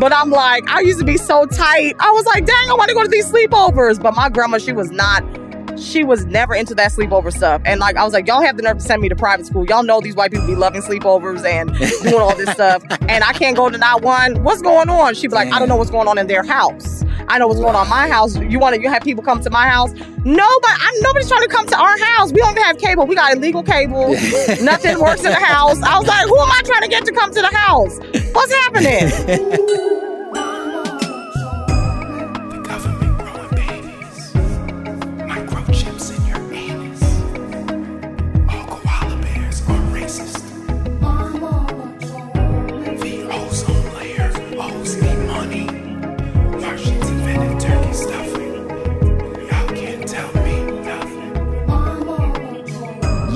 But I'm like, I used to be so tight. I was like, dang, I want to go to these sleepovers. But my grandma, she was not, she was never into that sleepover stuff. And like, I was like, y'all have the nerve to send me to private school. Y'all know these white people be loving sleepovers and doing all this stuff. And I can't go to not one. What's going on? She'd be like, I don't know what's going on in their house. I know what's going on in my house. You want to you have people come to my house? Nobody, I, nobody's trying to come to our house. We don't even have cable. We got illegal cable. Nothing works in the house. I was like, who am I trying to get to come to the house? What's happening?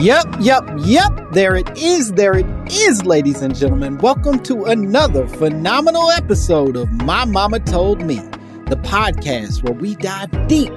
Yep, yep, yep. There it is. There it is, ladies and gentlemen. Welcome to another phenomenal episode of My Mama Told Me, the podcast where we dive deep,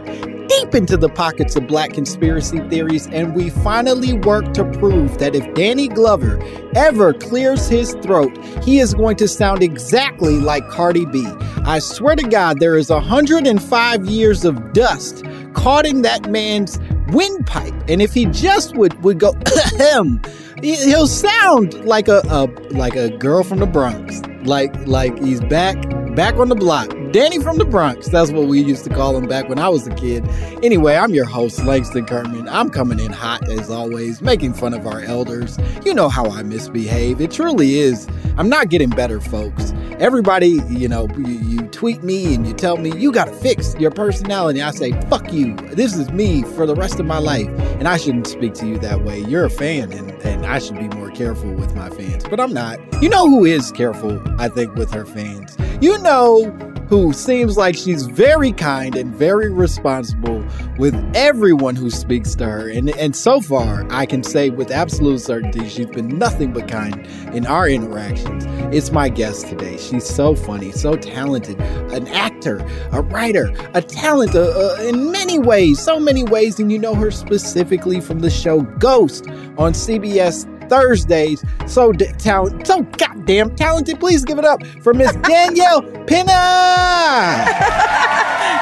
deep into the pockets of black conspiracy theories and we finally work to prove that if Danny Glover ever clears his throat, he is going to sound exactly like Cardi B. I swear to God, there is 105 years of dust caught in that man's windpipe. And if he just would would go him, he'll sound like a, a like a girl from the Bronx. Like like he's back back on the block. Danny from the Bronx. That's what we used to call him back when I was a kid. Anyway, I'm your host, Langston Kerman. I'm coming in hot as always, making fun of our elders. You know how I misbehave. It truly is. I'm not getting better, folks. Everybody, you know, you, you tweet me and you tell me you gotta fix your personality. I say, fuck you. This is me for the rest of my life. And I shouldn't speak to you that way. You're a fan and, and I should be more careful with my fans. But I'm not. You know who is careful, I think, with her fans? You know who seems like she's very kind and very responsible with everyone who speaks to her. And, and so far, I can say with absolute certainty, she's been nothing but kind in our interactions. It's my guest today. She's so funny, so talented, an actor, a writer, a talent uh, uh, in many ways, so many ways. And you know her specifically from the show Ghost on CBS Thursdays. So d- talent, so goddamn talented. Please give it up for Miss Danielle Pinnock.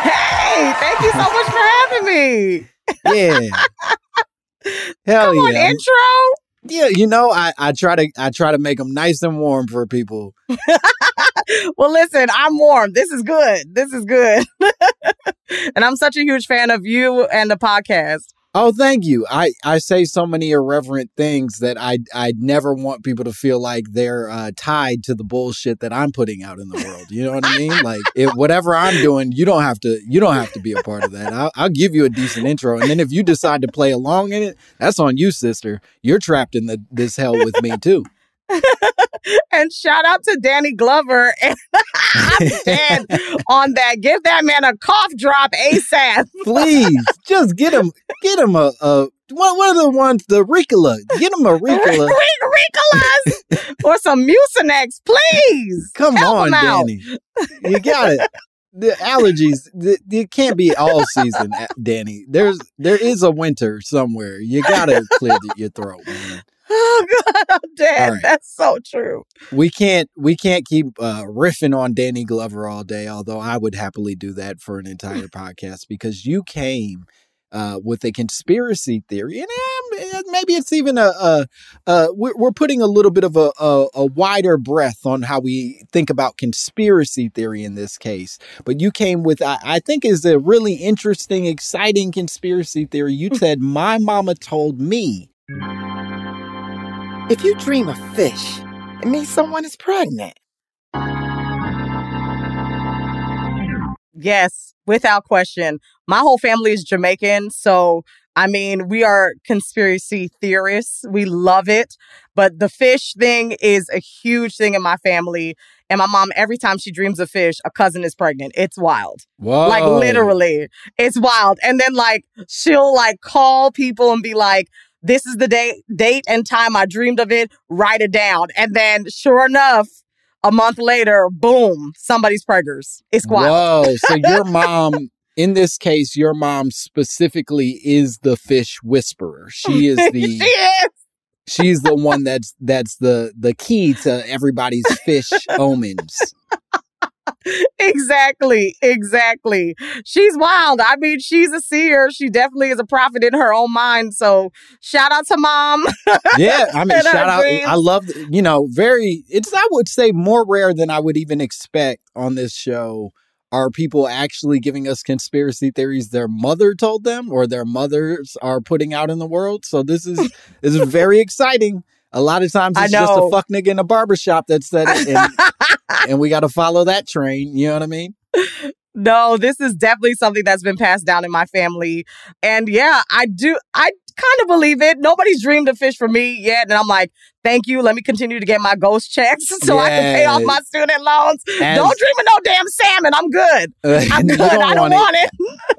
hey, thank you so much for having me. Yeah. Hell Come on, yeah. intro. Yeah, you know, I, I try to I try to make them nice and warm for people. well, listen, I'm warm. This is good. This is good. and I'm such a huge fan of you and the podcast. Oh, thank you. I, I say so many irreverent things that I I never want people to feel like they're uh, tied to the bullshit that I'm putting out in the world. You know what I mean? Like whatever I'm doing, you don't have to you don't have to be a part of that. I'll, I'll give you a decent intro, and then if you decide to play along in it, that's on you, sister. You're trapped in the this hell with me too. and shout out to Danny Glover. And I'm dead on that. Give that man a cough drop ASAP. Please, just get him, get him a, a what, what are the ones? The Ricola. Get him a Ricola. Ricolas or some Mucinex, please. Come Help on. Danny. You got it. The allergies, the, it can't be all season, uh, Danny. There's there is a winter somewhere. You gotta clear the, your throat, man. Oh God, I'm dead. All right. That's so true. We can't we can't keep uh, riffing on Danny Glover all day. Although I would happily do that for an entire podcast because you came uh, with a conspiracy theory, and um, maybe it's even a, a, a we're, we're putting a little bit of a, a, a wider breath on how we think about conspiracy theory in this case. But you came with I, I think is a really interesting, exciting conspiracy theory. You said my mama told me. If you dream of fish, it means someone is pregnant. Yes, without question. My whole family is Jamaican, so I mean, we are conspiracy theorists. We love it. But the fish thing is a huge thing in my family. And my mom, every time she dreams of fish, a cousin is pregnant. It's wild. Whoa. Like literally, it's wild. And then like she'll like call people and be like, "This is the day, date and time I dreamed of it. Write it down." And then, sure enough, a month later, boom, somebody's preggers. It's wild. Whoa. So your mom, in this case, your mom specifically is the fish whisperer. She is she the is. she's the one that's that's the the key to everybody's fish omens. Exactly, exactly. She's wild. I mean, she's a seer. She definitely is a prophet in her own mind. So, shout out to mom. Yeah, I mean, shout out. dreams. I love, you know, very. It's I would say more rare than I would even expect on this show. Are people actually giving us conspiracy theories their mother told them, or their mothers are putting out in the world? So this is this is very exciting. A lot of times it's just a fuck nigga in a barbershop that's that said it, and, and we got to follow that train. You know what I mean? No, this is definitely something that's been passed down in my family. And yeah, I do, I kind of believe it. Nobody's dreamed of fish for me yet. And I'm like, thank you. Let me continue to get my ghost checks so I can pay off my student loans. As- don't dream of no damn salmon. I'm good. I'm good. I don't want it.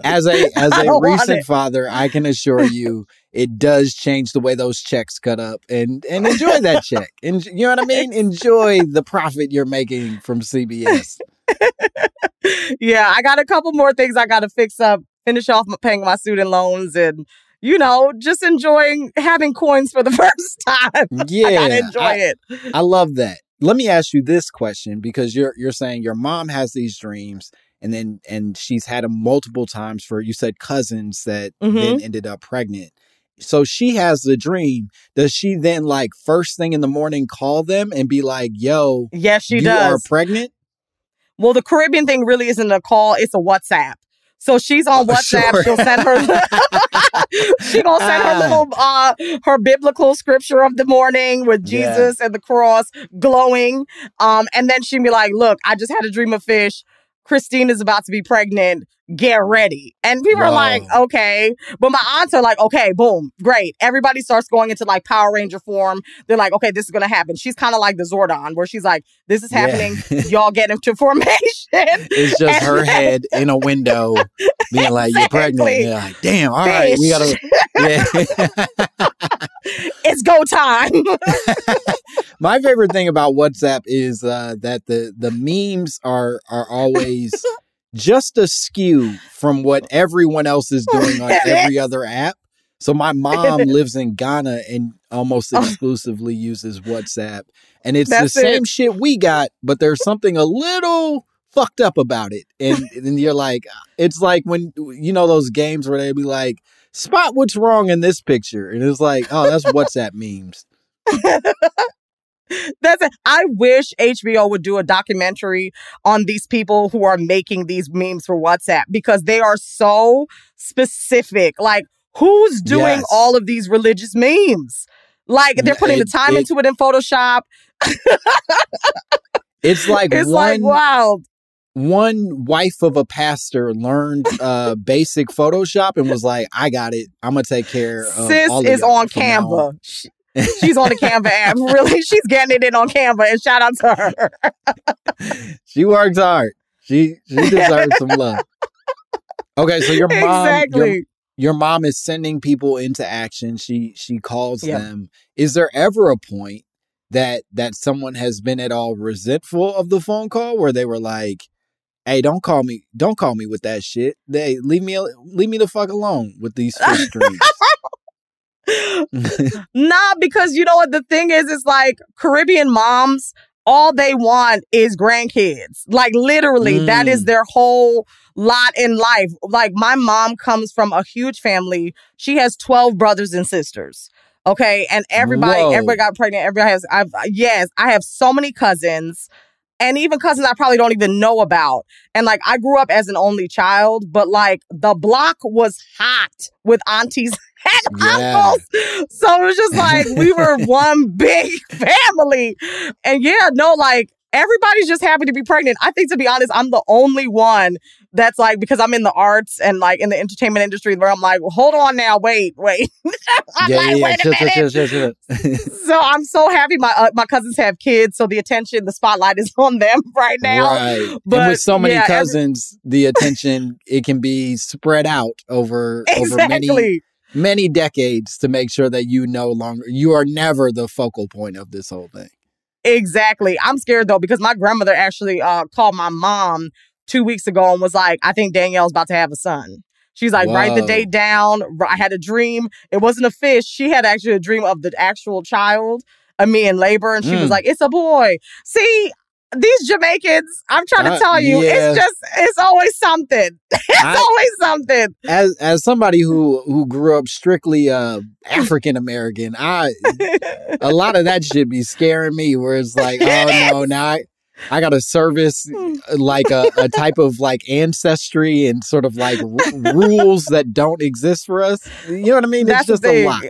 as a as a recent father, I can assure you it does change the way those checks cut up and and enjoy that check. And you know what I mean? Enjoy the profit you're making from CBS. yeah, I got a couple more things I got to fix up, finish off my, paying my student loans and, you know, just enjoying having coins for the first time. Yeah. I enjoy I, it. I love that. Let me ask you this question because you're you're saying your mom has these dreams and then and she's had them multiple times for you said cousins that Mhm. then ended up pregnant. So she has the dream. Does she then like first thing in the morning call them and be like, "Yo, Yes, she you does. are pregnant"? Well, the Caribbean thing really isn't a call; it's a WhatsApp. So she's on Oh, WhatsApp. sure. She'll send her. she gonna send her Ah. little uh her biblical scripture of the morning with Yeah. Jesus and the cross glowing. Um, and then she'd be like, "Look, I just had a dream of fish. Christine is about to be pregnant. Get ready." And people are like, "Okay," but my aunts are like, "Okay, boom, great." Everybody starts going into like Power Ranger form. They're like, "Okay, this is gonna happen." She's kind of like the Zordon, where she's like, "This is Yeah. happening. Y'all get into formation." It's just her head in a window being like, You're pregnant. And you're like, damn, all right, we gotta yeah. it's go time. My favorite thing about WhatsApp is uh, that the the memes are are always just askew from what everyone else is doing on every other app. So my mom lives in Ghana and almost oh. exclusively uses WhatsApp, and it's That's the same it. shit we got, but there's something a little fucked up about it, and then you're like, it's like when you know those games where they be like, spot what's wrong in this picture, and it's like, oh, that's WhatsApp memes. That's it. I wish HBO would do a documentary on these people who are making these memes for WhatsApp because they are so specific. Like, who's doing Yes. all of these religious memes? Like, they're putting the time it- into it in Photoshop. It's like It's one like wild. one wife of a pastor learned uh basic Photoshop and was like, I got it. I'm gonna take care of Sis is on Canva. on." She- she's on the Canva app. Really, she's getting it in on Canva. And shout out to her. she works hard. She she deserves some love. Okay, so your mom exactly. your, your mom is sending people into action. She she calls Yep. them. Is there ever a point that that someone has been at all resentful of the phone call where they were like, "Hey, don't call me. Don't call me with that shit. They leave me leave me the fuck alone with these fish streams." Nah, because you know what the thing is, it's like Caribbean moms, all they want is grandkids. Like literally, that is Mm. their whole lot in life. Like my mom comes from a huge family. She has 12 brothers and sisters. Okay. And everybody, Whoa. everybody got pregnant. Everybody has, I've, yes, I have so many cousins and even cousins I probably don't even know about. And like I grew up as an only child, but like the block was hot with aunties and Yeah. uncles. So it was just like we were one big family. And yeah, no, like everybody's just happy to be pregnant. I think to be honest, I'm the only one that's like because I'm in the arts and like in the entertainment industry where I'm like, well, hold on now, wait, wait. I'm yeah, like, yeah, yeah. wait a Chill, chill, chill, chill, chill. So I'm so happy my uh, my cousins have kids, so the attention, the spotlight is on them right now. Right. and But, with so many yeah, every- cousins, the attention it can be spread out over over many Exactly. Many decades to make sure that you no longer you are never the focal point of this whole thing. Exactly. I'm scared though because my grandmother actually uh, called my mom two weeks ago and was like, "I think Danielle's about to have a son." She's like, "Write the date down." I had a dream. It wasn't a fish. She had actually a dream of the actual child, of me in labor, and she was Mm. like, "It's a boy." See. These Jamaicans, I'm trying to Uh, tell you, yeah. it's just, it's always something. It's I- always something. As as somebody who who grew up strictly uh African American, I a lot of that should be scaring me where it's like, oh no, now I I got to service uh, like a, a type of like ancestry and sort of like r- rules that don't exist for us. You know what I mean? That's it's just the a lot.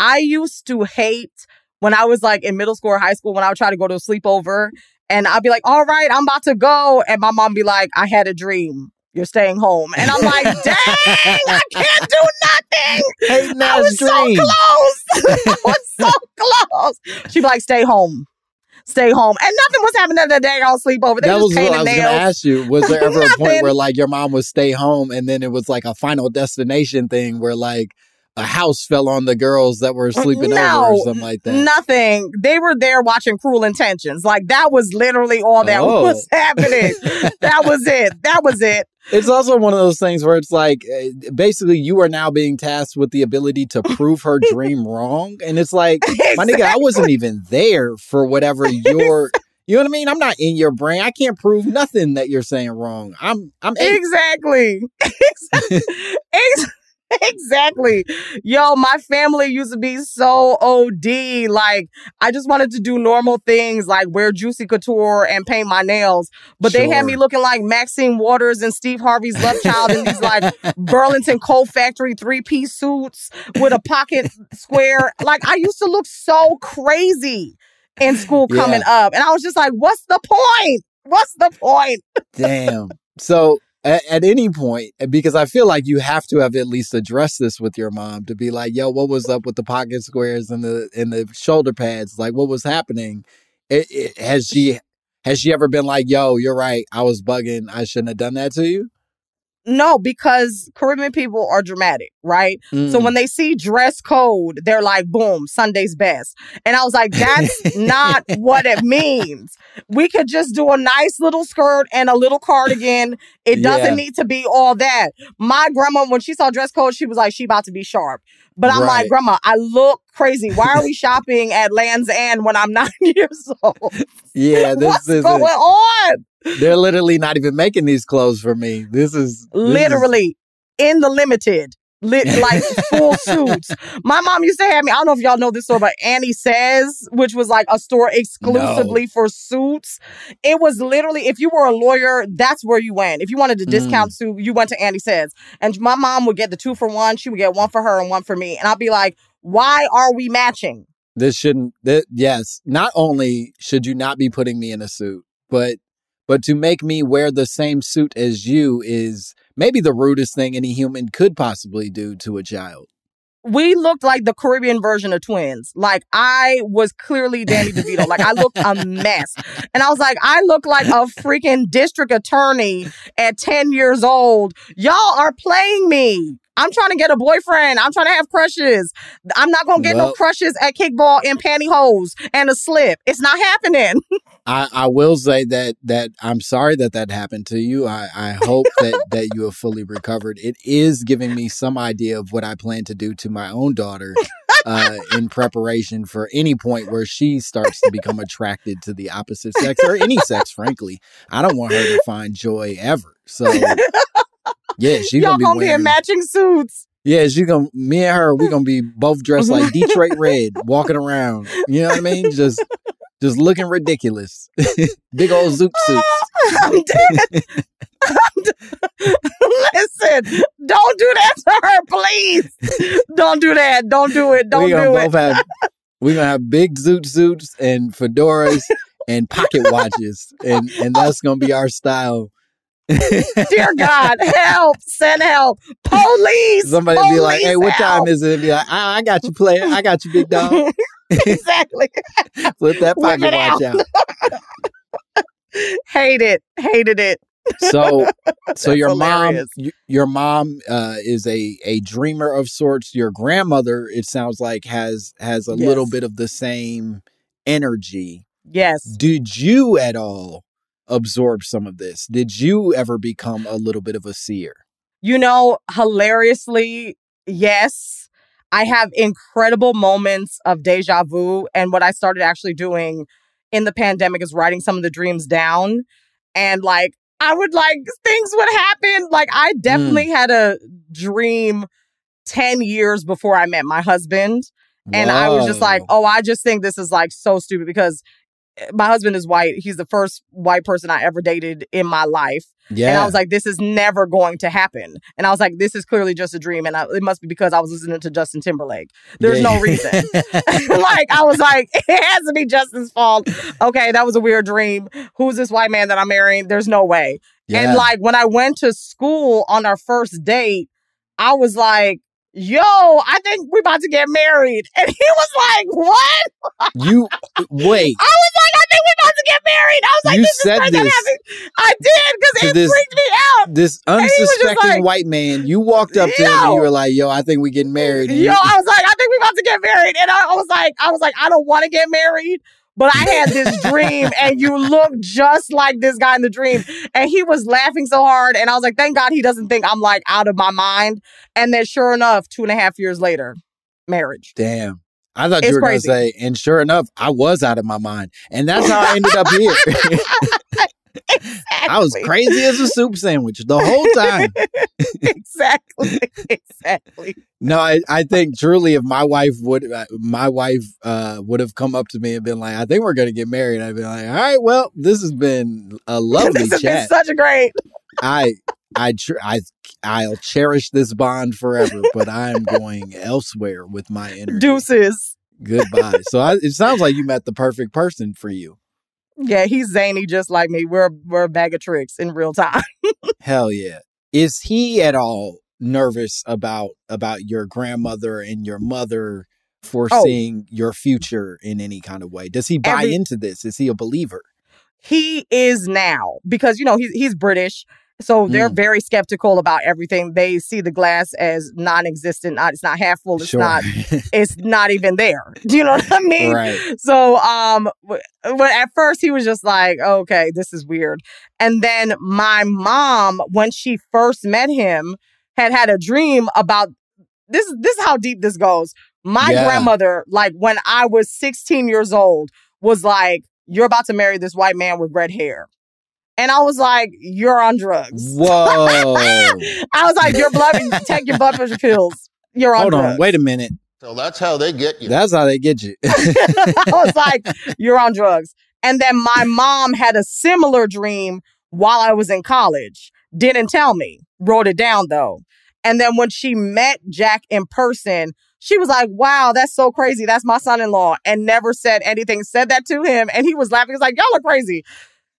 I used to hate when I was like in middle school or high school when I would try to go to a sleepover and I'd be like, all right, I'm about to go. And my mom be like, I had a dream. You're staying home. And I'm like, dang, I can't do nothing. Hey, I was so close. I was so close. She'd be like, stay home. Stay home. And nothing was happening that day on sleepover. They that was was what I was going to ask you. Was there ever a point where like your mom would stay home and then it was like a final destination thing where like a house fell on the girls that were sleeping over or something like that? Nothing. They were there watching Cruel Intentions. Like that was literally all that Oh. was happening. that was it. That was it. It's also one of those things where it's like uh, basically you are now being tasked with the ability to prove her dream wrong. And it's like, my nigga, I wasn't even there for whatever your you know what I mean? I'm not in your brain. I can't prove nothing that you're saying wrong. I'm I'm eight. Exactly. Ex- exactly. Yo, my family used to be so OD. Like, I just wanted to do normal things like wear Juicy Couture and paint my nails. But they had me looking like Maxine Waters and Steve Harvey's love child in these like Burlington Coat Factory three piece suits with a pocket square. Like, I used to look so crazy in school coming up. And I was just like, what's the point? What's the point? Damn. So at, at any point, eh, because I feel like you have to have at least addressed this with your mom to be like, "Yo, what was up with the pocket squares and the and the shoulder pads? Like, what was happening?" It, it, has she has she ever been like, "Yo, you're right, I was bugging. I shouldn't have done that to you"? No, because Caribbean people are dramatic, right? So Mm. when they see dress code, they're like, boom, Sunday's best. And I was like, that's not what it means. We could just do a nice little skirt and a little cardigan. It doesn't Yeah. need to be all that. My grandma, when she saw dress code, she was like, she about to be sharp. But I'm Right. like, grandma, I look crazy. Why are we shopping at Land's End when I'm nine years old? yeah, this What's is going on? they're literally not even making these clothes for me. This is this is- literally in the limited. Lit, like full suits. My mom used to have me. I don't know if y'all know this store, but Annie Sez, which was like a store exclusively for suits. It was literally, if you were a lawyer, that's where you went. If you wanted a Mm. discount suit, you went to Annie Sez. And my mom would get the two for one. She would get one for her and one for me. And I'd be like, why are we matching? this shouldn't that yes not only should you not be putting me in a suit but but to make me wear the same suit as you is maybe the rudest thing any human could possibly do to a child we looked like the Caribbean version of twins. Like I was clearly Danny DeVito. Like I looked a mess. And I was like, I look like a freaking district attorney at 10 years old. Y'all are playing me. I'm trying to get a boyfriend. I'm trying to have crushes. I'm not gonna get no crushes at kickball in pantyhose and a slip. It's not happening. I, I will say that that I'm sorry that that happened to you. I, I hope that that you have fully recovered. It is giving me some idea of what I plan to do to my own daughter uh, in preparation for any point where she starts to become attracted to the opposite sex or any sex. Frankly, I don't want her to find joy ever. So yeah, she's Y'all gonna be gonna be in matching suits. Yeah, she's gonna. Me and her, we're gonna be both dressed like Detroit Red, walking around. You know what I mean? Just, just looking ridiculous. Big old zoot suits. I'm dead. I'm. Listen, don't do that to her, please. Don't do that. Don't do it. Don't we gonna do it. both have. We're gonna have big zoot suits and fedoras and pocket watches, and and that's gonna be our style. Dear God, help! Send help! Police! Somebody be like, "Hey, what time help." is it?" Be like, I, "I got you, player. I got you, big dog." exactly. Flip that pocket watch out. out. Hate it. Hated it. So, so your hilarious. mom, your mom uh, is a a dreamer of sorts. Your grandmother, it sounds like, has has a little bit of the same energy. Yes. Did you at all absorb some of this? Did you ever become a little bit of a seer? You know, hilariously, yes. I have incredible moments of deja vu. And what I started actually doing in the pandemic is writing some of the dreams down. And like, I would like, things would happen. Like, I definitely mm. had a dream 10 years before I met my husband. And I was just like, oh, I just think this is like so stupid because my husband is white. He's the first white person I ever dated in my life. yeah. And I was like, this is never going to happen. And I was like, this is clearly just a dream. And I, it must be because I was listening to Justin Timberlake. There's no reason. like, I was like, it has to be Justin's fault. Okay, that was a weird dream. Who's this white man that I'm marrying? There's no way. yeah. And like, when I went to school on our first date, I was like, yo, I think we're about to get married. And he was like, what? you wait. I was like, I think we're about to get married. I was like, You this said is this. I did because it this- freaked me out. This he was just unsuspecting like, white man, you walked up to him and you were like, "Yo, I think we getting married." And Yo, I was like, I think we're about to get married. And I, I was like, I was like, I don't want to get married. But I had this dream, and you look just like this guy in the dream. And he was laughing so hard. And I was like, thank God he doesn't think I'm like out of my mind. And then, sure enough, two and a half years later, marriage. Damn. I thought It's you were going to say, and sure enough, I was out of my mind. And that's how I ended up here. I was crazy as a soup sandwich the whole time. exactly. Exactly. No, I, I think truly if my wife would uh, my wife uh, would have come up to me and been like, I think we're gonna get married, I'd be like, All right, well, this has been a lovely this has been chat. such a great. I I tr- I I'll cherish this bond forever, but I'm going elsewhere with my energy. Deuces. Goodbye. So I, it sounds like you met the perfect person for you. Yeah, he's zany just like me. We're we're a bag of tricks in real time. Hell yeah. Is he at all nervous about about your grandmother and your mother oh. foreseeing your future in any kind of way? Does he buy Every- into this? Is he a believer? he is now because you know he's he's British, so they're Mm. very skeptical about everything. They see the glass as non-existent. Not it's not half full. It's not. It's not even there. Do you know what I mean? right. So, um, when at first he was just like, okay, this is weird. And then my mom, when she first met him, had had a dream about this. This is how deep this goes. My Yeah. grandmother, like when I was 16 years old, was like, you're about to marry this white man with red hair. And I was like, you're on drugs. Whoa. I was like, you're blood, take your blood pressure pills. You're on Hold drugs. on. Wait a minute. So that's how they get you. That's how they get you. I was like, you're on drugs. And then my mom had a similar dream while I was in college. Didn't tell me, wrote it down though. And then when she met Jack in person, she was like, wow, that's so crazy. That's my son in law. And never said anything, said that to him. And he was laughing. He's like, y'all are crazy.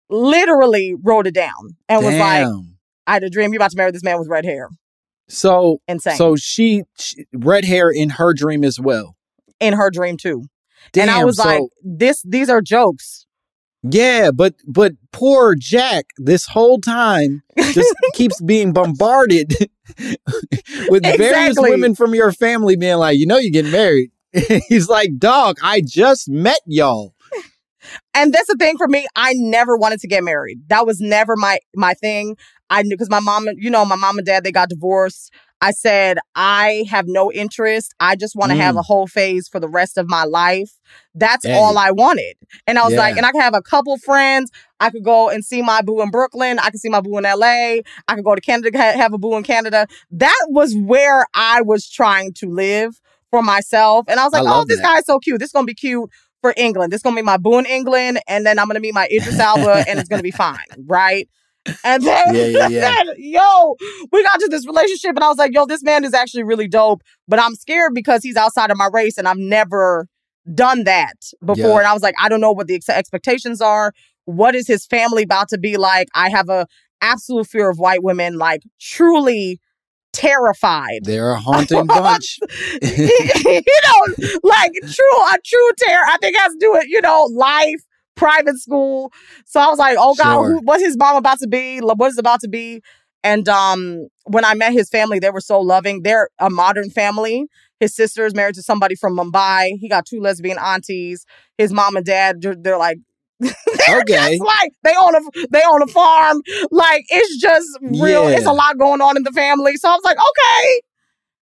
Literally wrote it down and was like, I had a dream. you're about to marry this man with red hair. So insane. So she, she, red hair in her dream as well. In her dream too. Damn, and I was so, like, this these are jokes. Yeah, but but poor Jack this whole time just keeps being bombarded with exactly. various women from your family being like, you know, you're getting married. He's like, dog, I just met y'all. And that's the thing for me. I never wanted to get married. That was never my my thing. I knew because my mom, you know, my mom and dad they got divorced. I said, I have no interest. I just want to mm. have a whole phase for the rest of my life. That's hey. all I wanted. And I was yeah. like, and I could have a couple friends. I could go and see my boo in Brooklyn. I could see my boo in LA. I could go to Canada, have a boo in Canada. That was where I was trying to live for myself. And I was like, I oh, this that. guy's so cute. This is going to be cute for England. This is going to be my boo in England. And then I'm going to meet my Idris Elba and it's going to be fine. Right. And then, yeah, yeah, yeah. then, yo, we got to this relationship, and I was like, yo, this man is actually really dope, but I'm scared because he's outside of my race, and I've never done that before. And I was like, I don't know what the ex- expectations are. What is his family about to be like? I have a absolute fear of white women, like truly terrified. They're a haunting bunch. you know, like true, a true terror. I think has to do with, you know, life, private school. So I was like, oh God, sure. who, what's his mom about to be? What is about to be? And um, when I met his family, they were so loving. They're a modern family. His sister is married to somebody from Mumbai. He got two lesbian aunties. His mom and dad, they're, they're like, they're okay. just like they own a they own a farm. Like it's just real. Yeah. It's a lot going on in the family. So I was like, okay,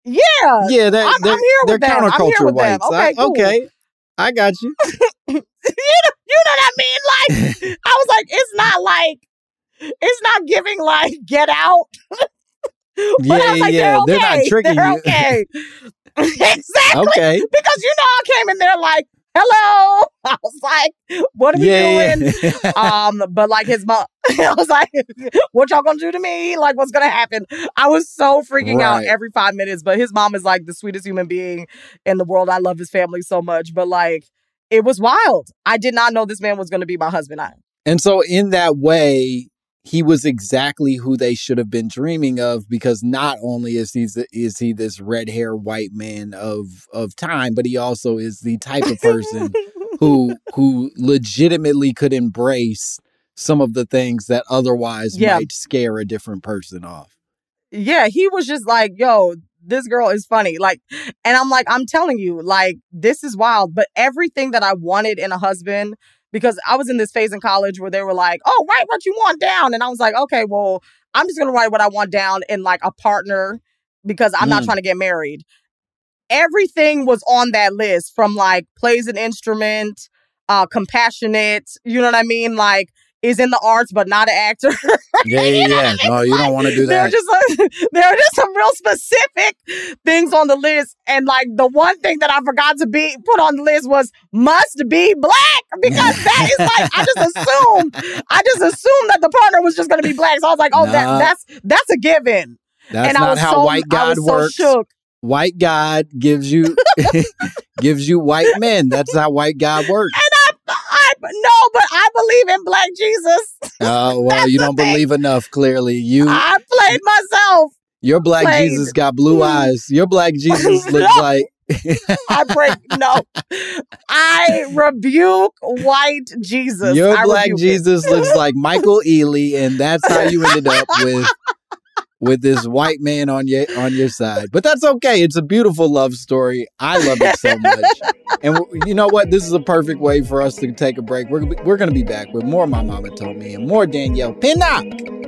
yeah, yeah. They're, I'm, they're, I'm here with them. I'm here with whites. them. Okay, I, cool. okay. I got you. you, know, you know what I mean? Like, I was like, it's not like, it's not giving like Get Out. yeah, like, yeah, they're, okay. they're, not tricking they're you. Okay, exactly. Okay, because you know I came in there like, hello. I was like, what are we yeah, doing? Yeah. um, but like his mom, I was like, what y'all gonna do to me? Like, what's gonna happen? I was so freaking right. out every five minutes. But his mom is like the sweetest human being in the world. I love his family so much. But like, it was wild. I did not know this man was gonna be my husband. I and so in that way, he was exactly who they should have been dreaming of because not only is he is he this red hair white man of of time, but he also is the type of person who who legitimately could embrace some of the things that otherwise yeah. might scare a different person off. Yeah, he was just like, "Yo, this girl is funny." Like, and I'm like, I'm telling you, like, this is wild. But everything that I wanted in a husband because I was in this phase in college where they were like, "Oh, write what you want down," and I was like, "Okay, well, I'm just gonna write what I want down in like a partner because I'm mm. not trying to get married." Everything was on that list from like plays an instrument, uh, compassionate. You know what I mean? Like is in the arts but not an actor. yeah, yeah, yeah. No, you don't want to do that. There are just like, there are just some real specific things on the list, and like the one thing that I forgot to be put on the list was must be black because that is like I just assumed I just assumed that the partner was just going to be black. So I was like, oh, nah, that that's that's a given. That's and not how so, white God works. So white God gives you gives you white men. That's how white God works. No, but I believe in Black Jesus. Oh uh, well, you don't thing. believe enough. Clearly, you. I played myself. Your Black played. Jesus got blue eyes. Your Black Jesus looks no. like. I break no. I rebuke white Jesus. Your I Black Jesus looks like Michael Ealy, and that's how you ended up with with this white man on your on your side. But that's okay. It's a beautiful love story. I love it so much. and you know what? This is a perfect way for us to take a break. We're we're going to be back with more My Mama Told Me and more Danielle Pinnock.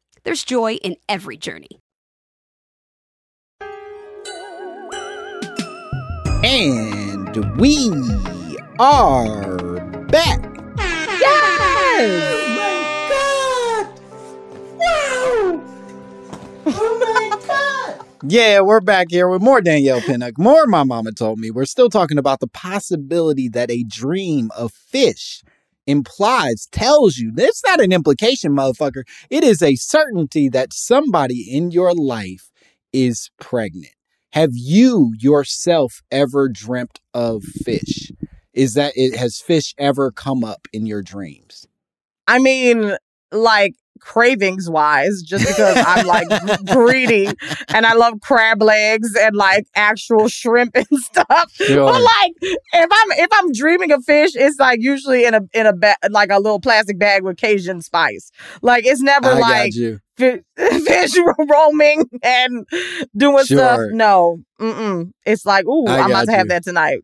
There's joy in every journey. And we are back. Yes! Oh my god! Wow! Oh my god! Yeah, we're back here with more Danielle Pinnock. More My Mama Told Me. We're still talking about the possibility that a dream of fish implies, tells you. It's not an implication, motherfucker. It is a certainty that somebody in your life is pregnant. Have you yourself ever dreamt of fish? Is that it has fish ever come up in your dreams? I mean, like cravings wise, just because I'm like greedy and I love crab legs and like actual shrimp and stuff. Sure. But like if I'm if I'm dreaming of fish, it's like usually in a in a ba- like a little plastic bag with Cajun spice. Like it's never I like fi- fish roaming and doing stuff. No, mm-mm. It's like, ooh, I I'm about got to have that tonight.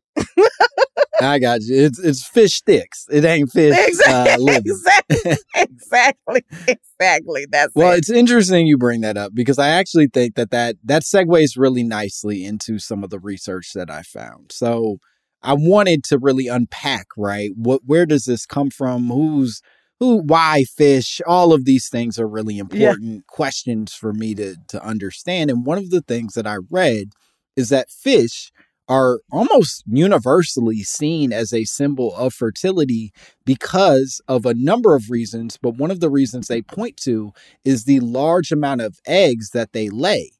I got you. It's it's fish sticks. It ain't fish uh, Exactly, living. exactly, exactly, exactly. That's Well, it. it's interesting you bring that up because I actually think that that that segues really nicely into some of the research that I found. So I wanted to really unpack, right? What where does this come from? Who's who why fish? All of these things are really important questions for me to to understand. And one of the things that I read is that fish are almost universally seen as a symbol of fertility because of a number of reasons. But one of the reasons they point to is the large amount of eggs that they lay,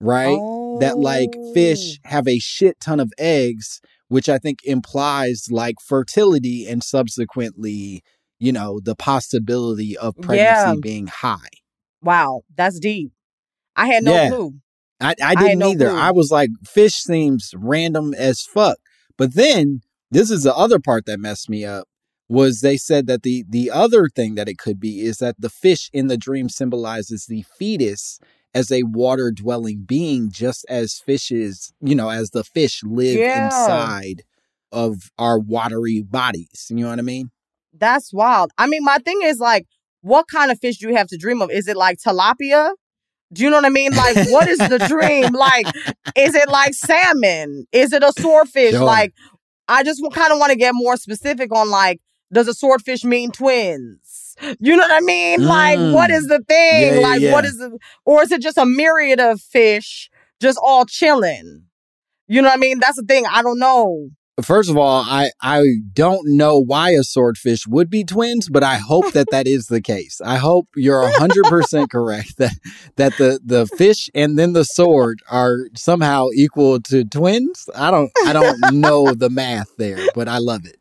right? That like fish oh. have a shit ton of eggs, which I think implies like fertility and subsequently, you know, the possibility of pregnancy Yeah. being high. Wow, that's deep. I had no Yeah. clue. I, I didn't no either. I was like, fish seems random as fuck. But then this is the other part that messed me up was they said that the the other thing that it could be is that the fish in the dream symbolizes the fetus as a water dwelling being, just as fishes, you know, as the fish live Yeah. inside of our watery bodies. You know what I mean? That's wild. I mean, my thing is like, what kind of fish do you have to dream of? Is it like tilapia? Do you know what I mean? Like, what is the dream? Like, is it like salmon? Is it a swordfish? Like, I just kind of want to get more specific on like, does a swordfish mean twins? You know what I mean? Like, what Mm. the thing? Yeah, yeah, like, what yeah. is it? Or is it just a myriad of fish just all chilling? You know what I mean? That's the thing. I don't know. First of all, I I don't know why a swordfish would be twins, but I hope that that is the case. I hope you're hundred percent correct that that the the fish and then the sword are somehow equal to twins. I don't I don't know the math there, but I love it.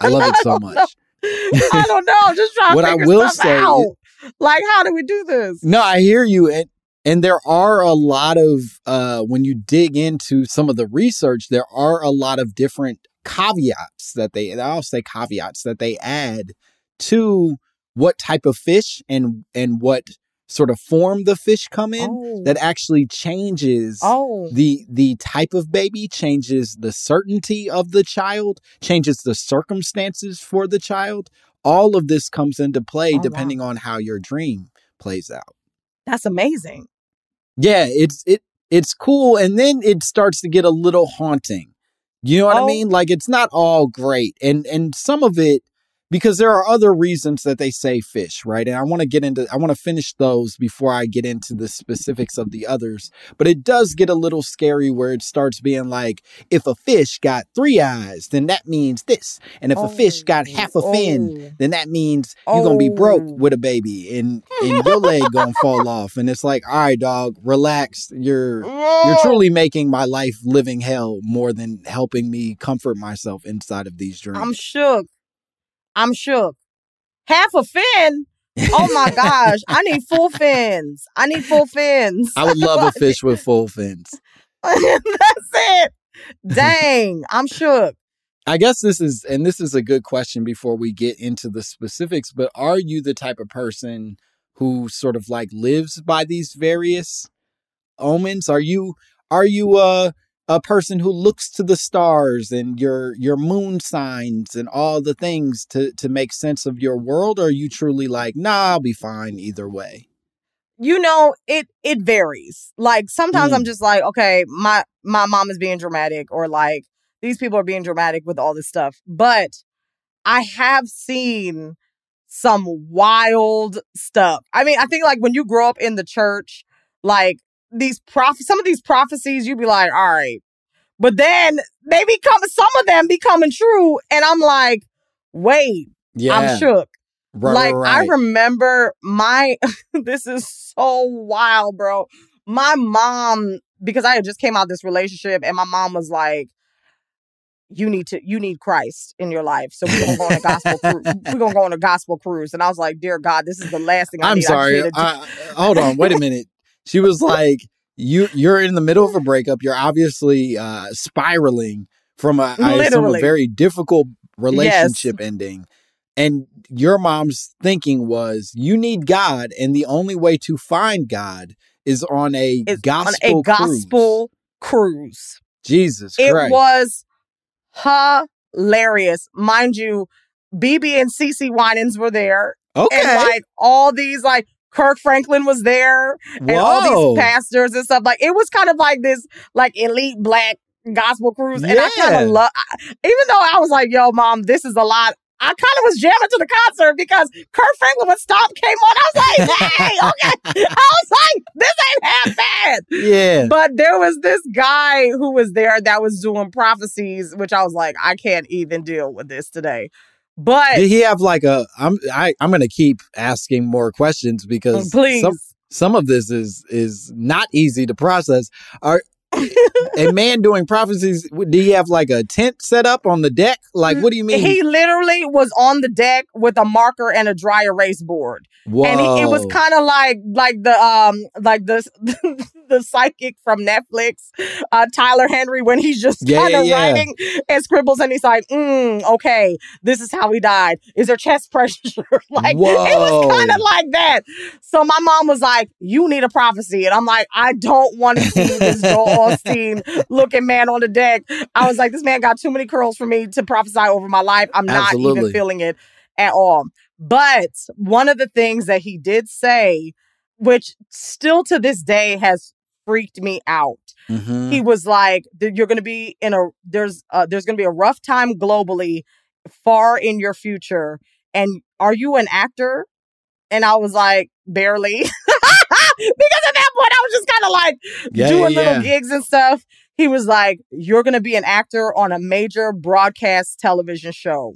I love it so much. I don't know. I'm just trying What to I figure will say out. like, how do we do this? No, I hear you. And and there are a lot of uh when you dig into some of the research, there are a lot of different caveats that they I'll say caveats that they add to what type of fish and and what sort of form the fish come in Oh. that actually changes Oh. the the type of baby changes the certainty of the child changes the circumstances for the child all of this comes into play Oh, wow. depending on how your dream plays out That's amazing. Yeah it's it it's cool and then it starts to get a little haunting you know what i Oh. mean like it's not all great and and some of it because there are other reasons that they say fish right? And i want to get into i want to finish those before i get into the specifics of the others. But it does get a little scary where it starts being like if a fish got three eyes then that means this. And if a fish got oh, half a fin Oh. then that means you're gonna be broke Oh. with a baby and and your leg gonna fall off. And it's like all right dog relax. You're you're truly making my life living hell more than helping me comfort myself inside of these dreams. I'm shook. I'm shook. Half a fin? Oh my gosh. I need full fins. I need full fins. i would love a fish with full fins That's it. Dang. I'm shook. I guess this is, and this is a good question before we get into the specifics, but are you the type of person who sort of like lives by these various omens? Are you, are you a, a person who looks to the stars and your, your moon signs and all the things to, to make sense of your world? Or are you truly like, nah, I'll be fine either way? you know it it varies like sometimes i'm Mm. just like okay my my mom is being dramatic or like these people are being dramatic with all this stuff but i have seen some wild stuff i mean i think like when you grow up in the church like these proph some of these prophecies you'd be like all right but then they become some of them becoming true and i'm like wait yeah. i'm shook Right, like right, I remember my this is so wild, bro. My mom, because I had just came out this relationship, and my mom was like, "You need to, you need Christ in your life, so we're gonna go on a gospel cruise. We're gonna go on a gospel cruise." And I was like, "Dear God, this is the last thing I I'm need." I sorry. need to do- I, hold on. Wait a minute. She was like, "You, you're in the middle of a breakup. You're obviously uh, spiraling from a, assume, a very difficult relationship ending." And your mom's thinking was, "You need God, and the only way to find God is on a is gospel on a cruise." gospel cruise. Jesus It Christ! was hilarious, mind you. BeBe and CeCe Winans were there. okay. and like all these like Kirk Franklin was there and all these pastors and stuff. Like it was kind of like this like elite black gospel cruise. And I kind of love even though I was like, yo, mom, this is a lot. I kind of was jamming to the concert because Kirk Franklin when Stomp came on, I was like, hey, okay. I was like, this ain't half bad. yeah. But there was this guy who was there that was doing prophecies, which I was like, I can't even deal with this today. But Did he have like a? I'm I, I'm gonna keep asking more questions because oh, please. some some of this is is not easy to process. Are a man doing prophecies? Do you have like a tent set up on the deck? Like, what do you mean? He literally was on the deck with a marker and a dry erase board. Whoa! And he, it was kind of like like the um like the the psychic from Netflix, uh Tyler Henry when he's just Yeah, kind of yeah, writing and scribbles and he's like, mm, okay, this is how he died. Is there chest pressure? like it was kind of like that. So my mom was like, you need a prophecy. And I'm like, I don't want to see this Looking man on the deck. I was like, this man got too many curls for me to prophesy over my life. I'm not Absolutely. even feeling it at all. But one of the things that he did say, which still to this day has freaked me out. Mhm. He was like, "You're going to be in a there's uh, there's going to be a rough time globally, far in your future. And are you an actor?" And I was like, "Barely," because at that was just kind of like Yeah, doing yeah, little gigs and stuff. He was like, "You're going to be an actor on a major broadcast television show,"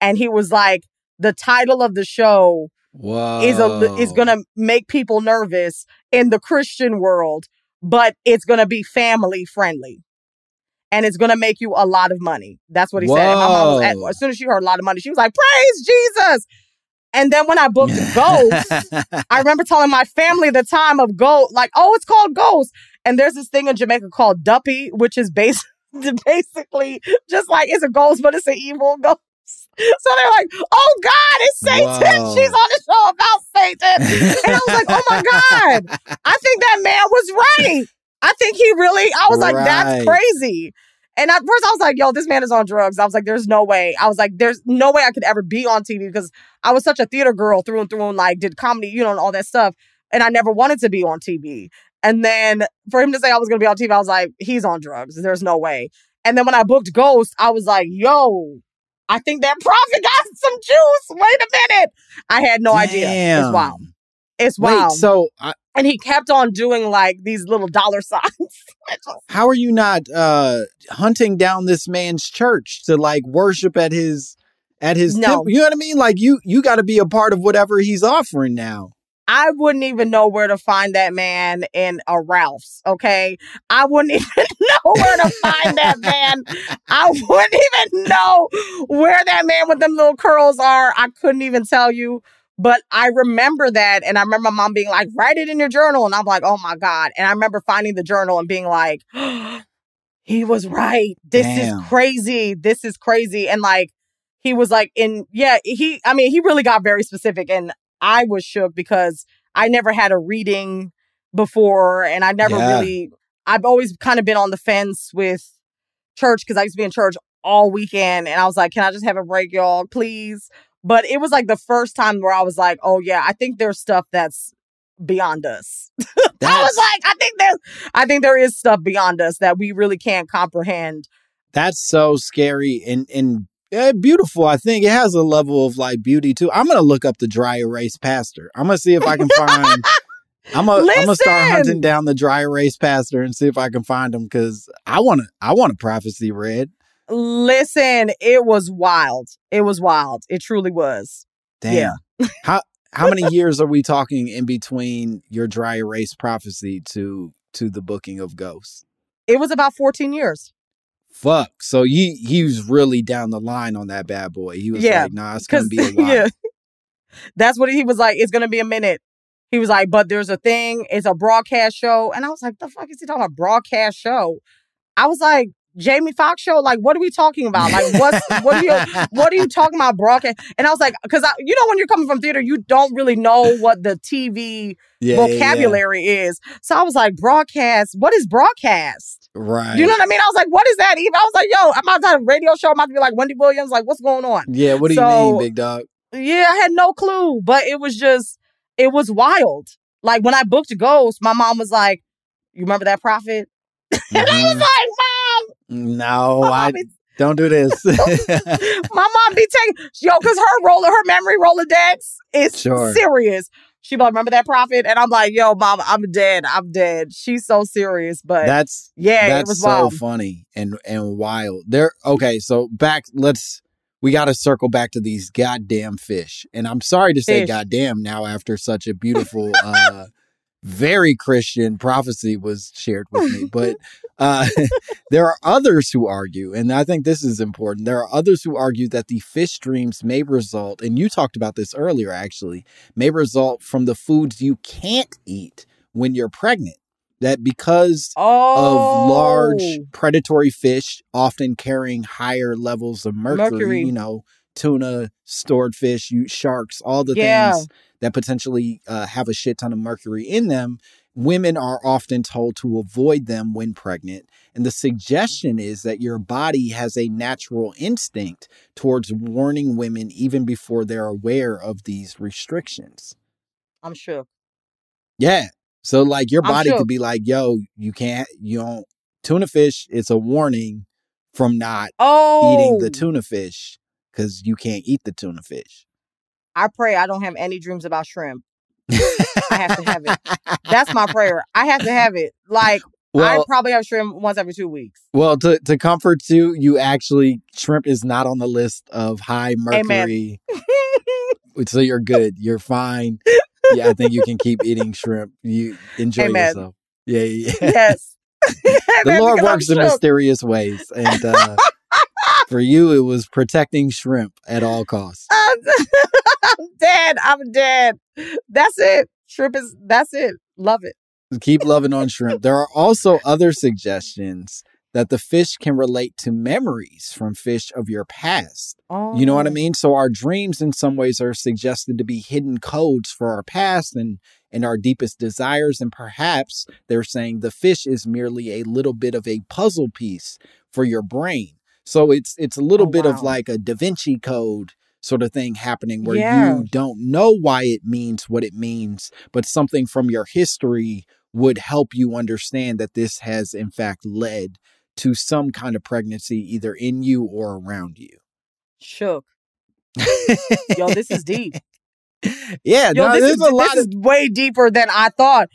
and he was like, "The title of the show Whoa! is a is going to make people nervous in the Christian world, but it's going to be family friendly." And it's gonna make you a lot of money. That's what he said. And my mom was at, as soon as she heard a lot of money, she was like, "Praise Jesus!" And then when I booked Ghost, I remember telling my family the time of Ghost, like, "Oh, it's called Ghost." And there's this thing in Jamaica called Duppy, which is bas- basically just like it's a ghost, but it's an evil ghost. So they're like, "Oh God, it's Satan! Wow. She's on the show about Satan. And I was like, oh my God, I think that man was right. I think he really, I was like, that's crazy. And at first I was like, yo, this man is on drugs. I was like, there's no way. I was like, there's no way I could ever be on TV because I was such a theater girl through and through and like did comedy, you know, and all that stuff. And I never wanted to be on TV. And then for him to say I was going to be on TV, I was like, he's on drugs. There's no way. And then when I booked Ghost, I was like, yo, I think that prophet got some juice. Wait a minute. I had no idea. It's Damn. wild. It's Wait, wild. so I, and he kept on doing like these little dollar signs. How are you not uh hunting down this man's church to like worship at his at his No. temple? You know what I mean? Like you you got to be a part of whatever he's offering now. I wouldn't even know where to find that man in a Ralph's. Okay. I wouldn't even know where to find that man. I wouldn't even know where that man with them little curls are. I couldn't even tell you. But I remember that. And I remember my mom being like, write it in your journal. And I'm like, oh my God. And I remember finding the journal and being like, he was right. This Damn. is crazy. This is crazy. And like, he was like, in, yeah, he, I mean, he really got very specific. And I was shook because I never had a reading before and I never Yeah. really, I've always kind of been on the fence with church because I used to be in church all weekend and I was like, can I just have a break, y'all, please? But it was like the first time where I was like, oh yeah, I think there's stuff that's beyond us. I was like, I think there's, I think there is stuff beyond us that we really can't comprehend. that's so scary and and eh, beautiful. I think it has a level of like beauty too. I'm gonna look up the dry erase pastor. I'm gonna see if I can find. I'm gonna I'm gonna start hunting down the dry erase pastor and see if I can find him because I want to I want a prophecy read. Listen, it was wild. It was wild. It truly was. Damn. Yeah. how how many years are we talking in between your dry erase prophecy to to the booking of Ghosts? It was about 14 years. Fuck. So he he was really down the line on that bad boy. He was Yeah, like, nah, it's gonna be a while. yeah, that's what he was like. It's gonna be a minute. He was like, but there's a thing. It's a broadcast show, and I was like, the fuck is he talking about? Broadcast show? I was like, Jamie Foxx show. Like, what are we talking about? Like, what's what are you what are you talking about broadcast? And I was like, because I, you know, when you're coming from theater, you don't really know what the TV Yeah, yeah, yeah. vocabulary is. So I was like, broadcast. What is broadcast? Right. You know what I mean? I was like, what is that even? I was like, yo, I'm about to have a radio show. I'm about to be like Wendy Williams. Like, what's going on? Yeah, what do you So- mean, big dog? Yeah, I had no clue, but it was just, it was wild. Like when I booked Ghost, my mom was like, "You remember that prophet?" and I was Mhm. like, "Mom, my I be, don't do this. my mom be taking yo, because her roller, her memory Rolodex is Sure. serious." She be like, "Remember that prophet?" And I'm like, "Yo, mom, I'm dead. I'm dead." She's so serious, but that's yeah, it was so wild. funny and and wild. There. Okay, so back. Let's. We got to circle back to these goddamn fish. And I'm sorry to say Fish. goddamn now after such a beautiful, uh, very Christian prophecy was shared with me. But uh, there are others who argue, and I think this is important. There are others who argue that the fish dreams may result, and you talked about this earlier actually, may result from the foods you can't eat when you're pregnant. That because oh, of large predatory fish, often carrying higher levels of mercury. Mercury. You know, tuna, stored fish, you sharks, all the Yeah. things that potentially uh, have a shit ton of mercury in them. Women are often told to avoid them when pregnant. And the suggestion is that your body has a natural instinct towards warning women even before they're aware of these restrictions. I'm sure. Yeah. So like your body shook. could be like, yo, you can't, you don't tuna fish. It's a warning from not Oh, eating the tuna fish because you can't eat the tuna fish. I pray I don't have any dreams about shrimp. I have to have it. That's my prayer. I have to have it. Like I probably have shrimp once every two weeks. well, to to comfort you, you actually shrimp is not on the list of high mercury, so you're good. You're fine. Yeah, I think you can keep eating shrimp. You enjoy Amen. yourself. Yeah, yeah. yeah. yes. the Lord works in mysterious ways, and uh, for you, it was protecting shrimp at all costs. I'm, I'm dead. I'm dead. That's it. Shrimp is. That's it. Love it. Keep loving on shrimp. There are also other suggestions that the fish can relate to memories from fish of your past. Oh. You know what I oh. mean? So our dreams in some ways are suggested to be hidden codes for our past and and our deepest desires and perhaps they're saying the fish is merely a little bit of a puzzle piece for your brain. So it's it's a little Oh, bit of like a Da Vinci code sort of thing happening where Yeah. you don't know why it means what it means, but something from your history would help you understand that this has in fact led to some kind of pregnancy either in you or around you. Shook. Yo, this is deep. Yeah, Yo, no, this, is, a lot this of is way deeper than I thought.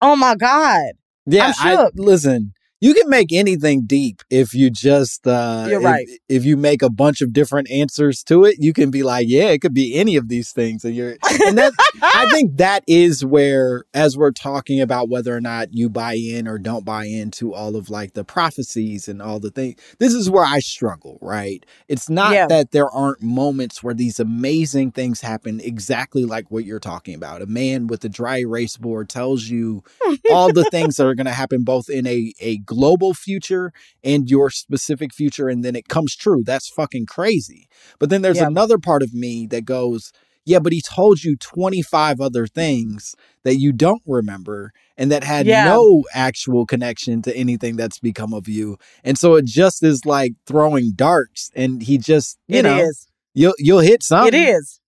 Oh my God. Yeah, I'm I, listen. You can make anything deep if you just uh You're if- right. If, you make a bunch of different answers to it, you can be like, yeah, it could be any of these things, and you're. And that I think that is where, as we're talking about whether or not you buy in or don't buy into all of like the prophecies and all the things, this is where I struggle. Right? It's not Yeah. that there aren't moments where these amazing things happen, exactly like what you're talking about. A man with a dry erase board tells you all the things that are going to happen both in a, a global future and your specific future and then it comes true that's fucking crazy but then there's Yeah. another part of me that goes yeah but he told you 25 other things that you don't remember and that had Yeah. no actual connection to anything that's become of you and so it just is like throwing darts and he just you It know is. you'll you'll hit something It is.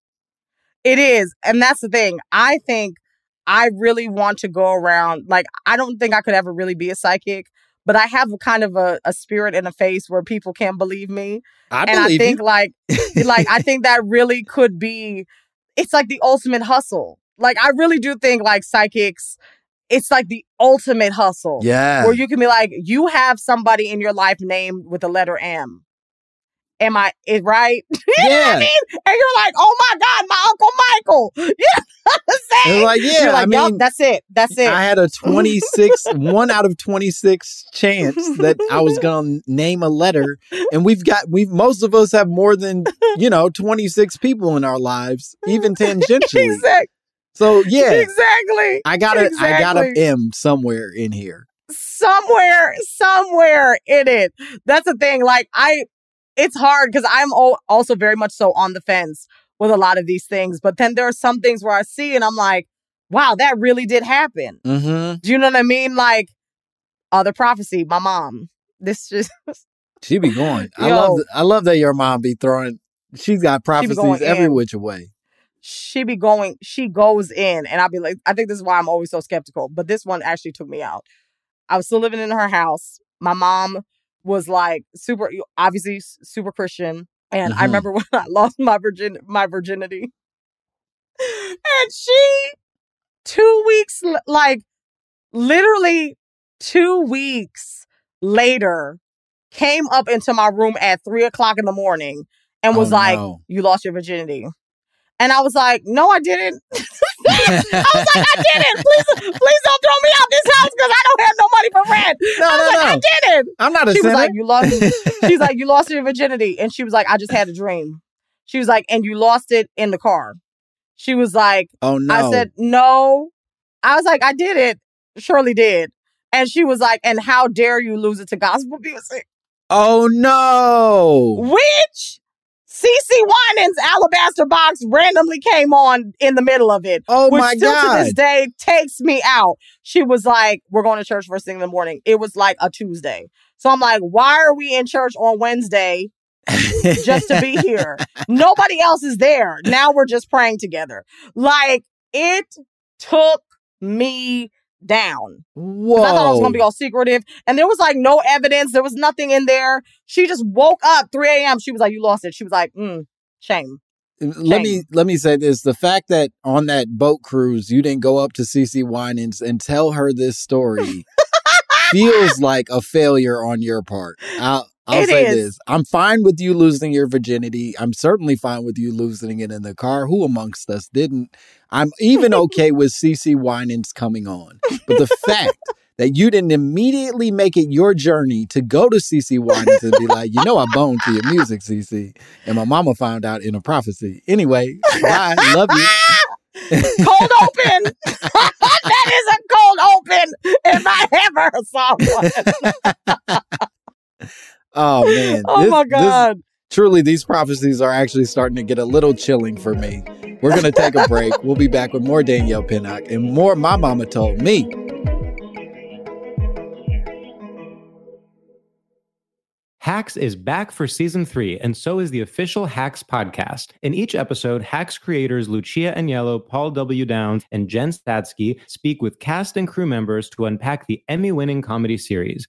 It is. And that's the thing. I think I really want to go around. Like, I don't think I could ever really be a psychic, but I have kind of a, a spirit and a face where people can't believe me. I and I think you. like like I think that really could be it's like the ultimate hustle. Like I really do think like psychics it's like the ultimate hustle. yeah Where you can be like you have somebody in your life named with the letter M. Am I it right? you Yeah. I mean? And you're like, "Oh my god, my uncle Michael." You know what I'm saying? It's like, yeah, You're like, I "Yup, mean, that's it. That's it. I had a 26, one out of 26 chance that I was going to name a letter. And we've got, we've, most of us have more than, you know, 26 people in our lives, even tangentially. exactly. So yeah, Exactly. I got a, I got a Exactly. M somewhere in here. somewhere, somewhere in it. That's the thing. Like I, it's hard because I'm also very much so on the fence with a lot of these things. But then there are some things where I see and I'm like, wow, that really did happen. Mm-hmm. Do you know what I mean? Like other prophecy, my mom. This just She be going. I Yo. love, th- I love that your mom be throwing, she's got prophecies every in. which way. she be going, she goes in, and I'll be like, I think this is why I'm always so skeptical. But this one actually took me out. I was still living in her house. My mom was like super, obviously super Christian, and I Mhm. remember when I lost my virgin my virginity, and she two weeks like literally two weeks later came up into my room at three o'clock in the morning and was Oh, like, no. "You lost your virginity." And I was like, no, I didn't. I was like, I didn't. Please, please don't throw me out this house because I don't have no money for rent. No, I was no, like, I didn't. I'm not a She was like, you lost. She's like, you lost your virginity, and she was like, I just had a dream. She was like, and you lost it in the car. She was like, oh no. I said, no. I was like, I did it. Surely did. And she was like, and how dare you lose it to gospel music? oh no. Which CeCe Winans Alabaster Box randomly came on in the middle of it. Oh which my still to God. this day takes me out. She was like, We're going to church first thing in the morning. It was like a Tuesday. So I'm like, why are we in church on Wednesday just to be here? Nobody else is there. Now we're just praying together. Like it took me down. Whoa. I thought it was gonna be all secretive. And there was like no evidence. There was nothing in there. She just woke up 3 a.m. She was like, You lost it. She was like, mm, shame. let me let me say this: the fact that on that boat cruise you didn't go up to CeCe Winans and tell her this story feels like a failure on your part. I'll, I'll It say is. this: I'm fine with you losing your virginity. I'm certainly fine with you losing it in the car. Who amongst us didn't? I'm even okay with CeCe Winans coming on, but the fact. That you didn't immediately make it your journey to go to CeCe Winans and be like, you know, I boned to your music, CeCe. And my mama found out in a prophecy. Anyway, bye. Love you. Cold open. that is a cold open if I ever saw one. Oh man. Oh This- my this- god. truly, these prophecies are actually starting to get a little chilling for me. We're gonna take a break. We'll be back with more Danielle Pinnock and more My Mama Told Me. Hacks is back for season three, and so is the official Hacks podcast. In each episode, Hacks creators Lucia Aniello, Paul W. Downs, and Jen Statsky speak with cast and crew members to unpack the Emmy winning comedy series.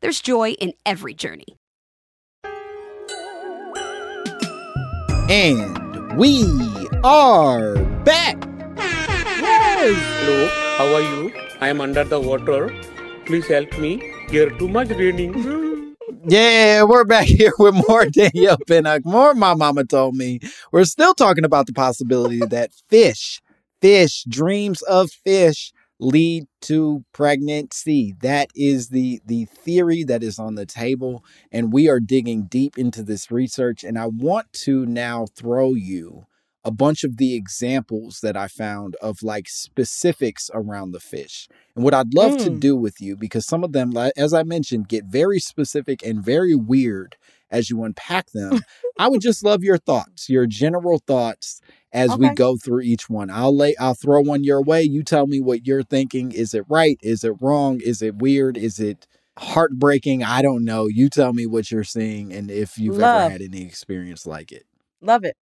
there's joy in every journey. And we are back. Hello, how are you? I am under the water. Please help me. Here too much raining. Yeah, we're back here with more Danielle Pinnock, more My Mama Told Me. We're still talking about the possibility that fish, fish, dreams of fish lead to pregnancy. That is the the theory that is on the table and we are digging deep into this research and I want to now throw you a bunch of the examples that I found of like specifics around the fish. And what I'd love to Mm. do with you, because some of them, as I mentioned, get very specific and very weird as you unpack them. I would just love your thoughts, your general thoughts as we go through each one. I'll lay I'll throw one your way. You tell me what you're thinking. Is it right? Is it wrong? Is it weird? Is it heartbreaking? I don't know. You tell me what you're seeing and if you've ever had any experience like it. Love it.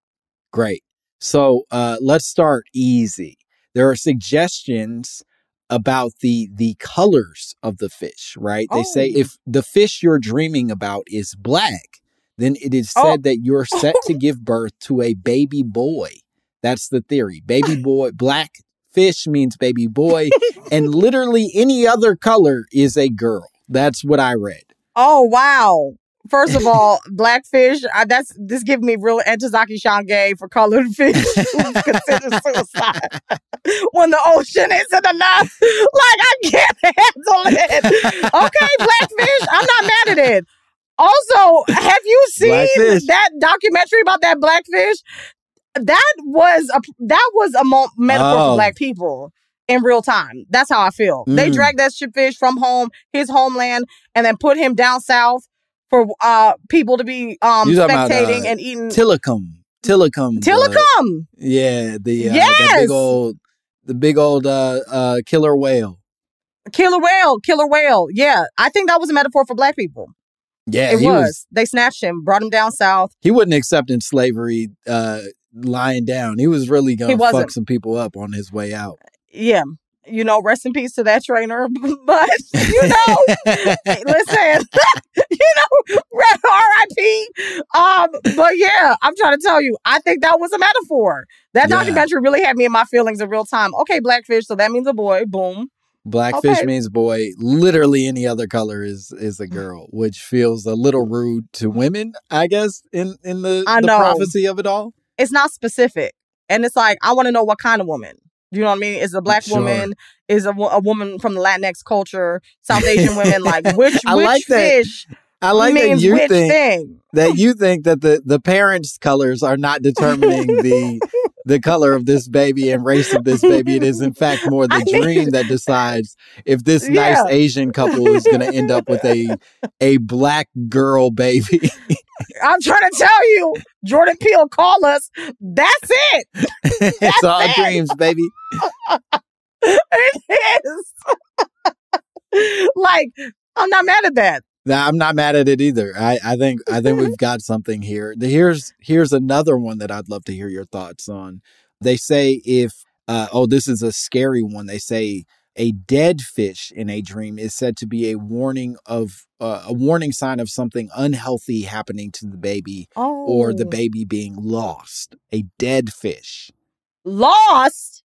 Great. So uh, let's start easy. There are suggestions about the the colors of the fish, right? They say Oh. if the fish you're dreaming about is black, then it is oh. said Oh. that you're set to give birth to a baby boy. That's the theory. Baby boy, black fish means baby boy, and literally any other color is a girl. That's what I read. Oh wow! First of all, blackfish. I, that's this giving me real Ntozake Shange for colored fish who's considered suicide when the ocean isn't enough. Like I can't handle it. Okay, blackfish. I'm not mad at it. Also, have you seen Blackfish. that documentary about that blackfish? That was a that was a mo- metaphor Oh. for black people in real time. That's how I feel. They Mm. dragged that shit fish from home, his homeland, and then put him down south for uh people to be um talking about, spectating uh, and eating Tilikum. Tilikum. the- Yeah, the uh, the big old the big old uh uh killer whale. Killer whale, killer whale. Yeah, I think that was a metaphor for black people. Yeah, it was. was They snatched him, brought him down south. he wouldn't accept in slavery uh lying down. He was really gonna fuck some people up on his way out. Yeah. You know, rest in peace to that trainer. But you know, listen, you know, R.I.P. Um, but yeah, I'm trying to tell you, I think that was a metaphor. That Yeah. documentary really had me in my feelings in real time. Okay, blackfish, so that means a boy. Boom. Blackfish Okay. means boy. Literally any other color is is a girl, which feels a little rude to women, I guess, in in the, I the know. prophecy of it all. It's not specific, and it's like I want to know what kind of woman. You know what I mean? Is a black Sure. woman? Is a, a woman from the Latinx culture? South Asian women? Like which I which like that. I like that you think thing? that you think that the the parents' colors are not determining the the color of this baby and race of this baby. It is in fact more the dream that decides if this Yeah. nice Asian couple is going to end up with a a black girl baby. I'm trying to tell you, Jordan Peele, call us. That's it. it's all it. dreams, baby. It is. like, I'm not mad at that. I'm not mad at it either. I, I think I think we've got something here. The- Here's here's another one that I'd love to hear your thoughts on. They say if uh, oh this is a scary one. They say a dead fish in a dream is said to be a warning of uh, a warning sign of something unhealthy happening to the baby Oh. or the baby being lost. A dead fish, Lost,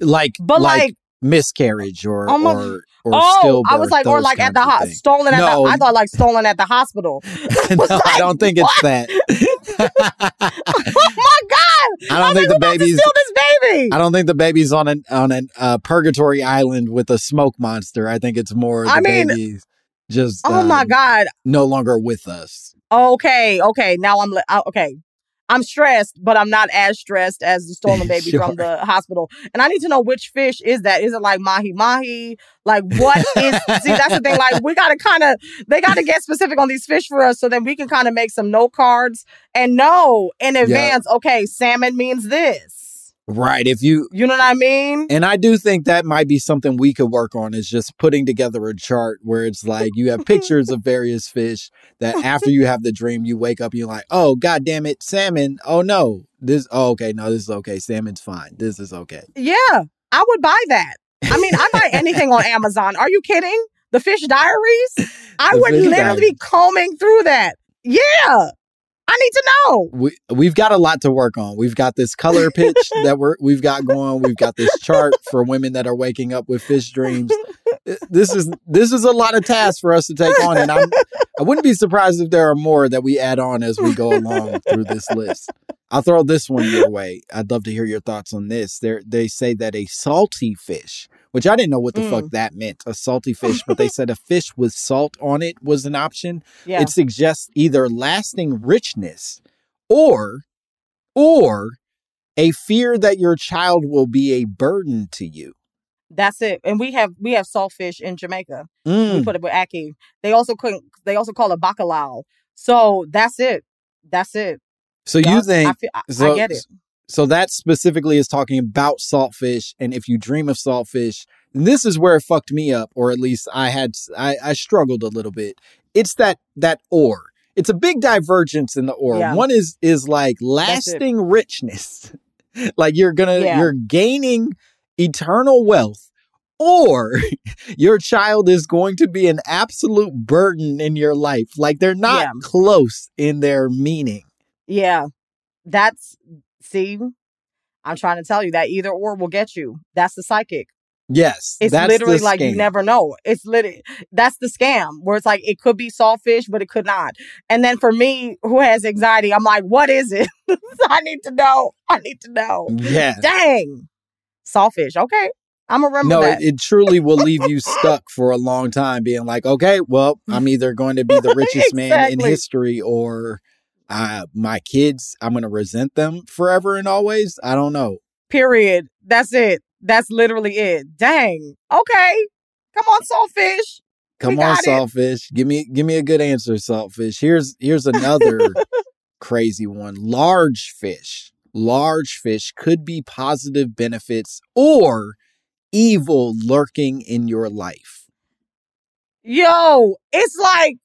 like but like, miscarriage or Oh my- or or oh, I was like, or like at the ho- stolen at No. the. I thought like stolen at the hospital. no, I don't think it's that. oh my god! I don't think the baby's. Steal this baby. I don't think the baby's on an on an uh, purgatory island with a smoke monster. I think it's more the I mean- baby's just Oh my um, god. no longer with us. Okay, okay. Now I'm li- uh, okay. I'm stressed, but I'm not as stressed as the stolen baby Sure. from the hospital. And I need to know which fish is that? Is it like mahi mahi? Like what is? see, that's the thing. Like we gotta kind of they gotta get specific on these fish for us, so then we can kind of make some note cards and know in advance. Okay, salmon means this. Right. If you You know what I mean? and I do think that might be something we could work on is just putting together a chart where it's like you have pictures of various fish that after you have the dream you wake up you're like, "Oh god damn it, salmon. Oh no. This oh okay, no, this is okay. Salmon's fine. This is okay." Yeah, I would buy that. I mean, I buy anything on Amazon. Are you kidding? The Fish Diaries? I The would literally be combing through that. Yeah. I need to know. we we've got a lot to work on. We've got this color pitch that we're we've got going. We've got this chart for women that are waking up with fish dreams. This is this is a lot of tasks for us to take on, and I'm I wouldn't be surprised if there are more that we add on as we go along through this list. I'll throw this one your way. I'd love to hear your thoughts on this. They they say that a salty fish, which I didn't know what the Mm. fuck that meant, a salty fish, but they said a fish with salt on it was an option. Yeah. It suggests either lasting richness or or a fear that your child will be a burden to you. That's it. And we have we have saltfish in Jamaica. We Mm. put it with ackee. They also couldn't they also call it bacalao. So that's it. That's it. So you think I, feel, I, I get it. So that specifically is talking about saltfish, and if you dream of saltfish, and this is where it fucked me up, or at least I had I, I struggled a little bit. It's that that or. It's a big divergence in the or. Yeah. One is is like lasting richness, like you're gonna Yeah. you're gaining eternal wealth, or your child is going to be an absolute burden in your life. Like they're not Yeah. close in their meaning. Yeah. That's see, I'm trying to tell you that either or will get you. That's the psychic. Yes, It's that's literally like you never know. It's literally that's the scam where it's like it could be saltfish, but it could not. And then for me, who has anxiety, I'm like, what is it? I need to know. I need to know. Yeah. Dang. Saltfish. Okay. I'm gonna remember No, that. it, it truly will leave you stuck for a long time, being like, okay, well, I'm either going to be the richest man in history or uh, my kids, I'm going to resent them forever and always. I don't know. Period. That's it. That's literally it. Dang. Okay. Come on, saltfish. Come on, saltfish. Give me give me a good answer, saltfish. Here's here's another crazy one. Large fish. Large fish could be positive benefits or evil lurking in your life. Yo, it's like,